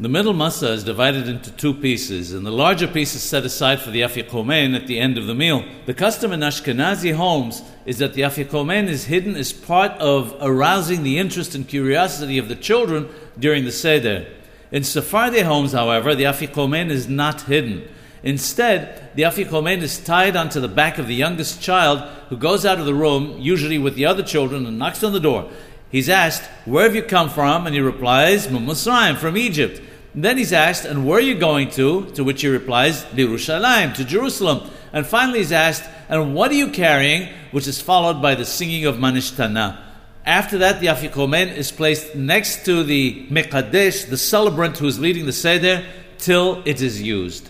The middle masa is divided into two pieces, and the larger piece is set aside for the afikomen at the end of the meal. The custom in Ashkenazi homes is that the afikomen is hidden as part of arousing the interest and curiosity of the children during the seder. In Sephardi homes, however, the afikomen is not hidden. Instead, the afikomen is tied onto the back of the youngest child who goes out of the room, usually with the other children, and knocks on the door. He's asked, Where have you come from? And he replies, Mum Musraim, from Egypt. Then he's asked, And where are you going to? To which he replies, to Jerusalem. And finally he's asked, And what are you carrying? Which is followed by the singing of Manishtana. After that, the Afikomen is placed next to the Mekadesh, the celebrant who is leading the Seder, till it is used.